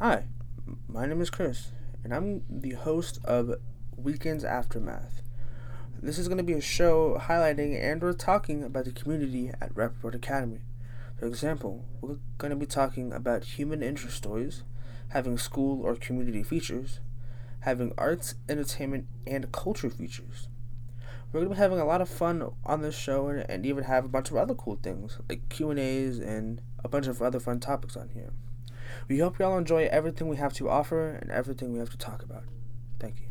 Hi, my name is Chris, and I'm the host of Week's End Aftermath. This is going to be a show highlighting and or talking about the community at Rappaport Academy. For example, we're going to be talking about human interest stories, having school or community features, having arts, entertainment, and culture features. We're going to be having a lot of fun on this show and, and even have a bunch of other cool things like Q&As and a bunch of other fun topics on here. We hope you all enjoy everything we have to offer and everything we have to talk about. Thank you.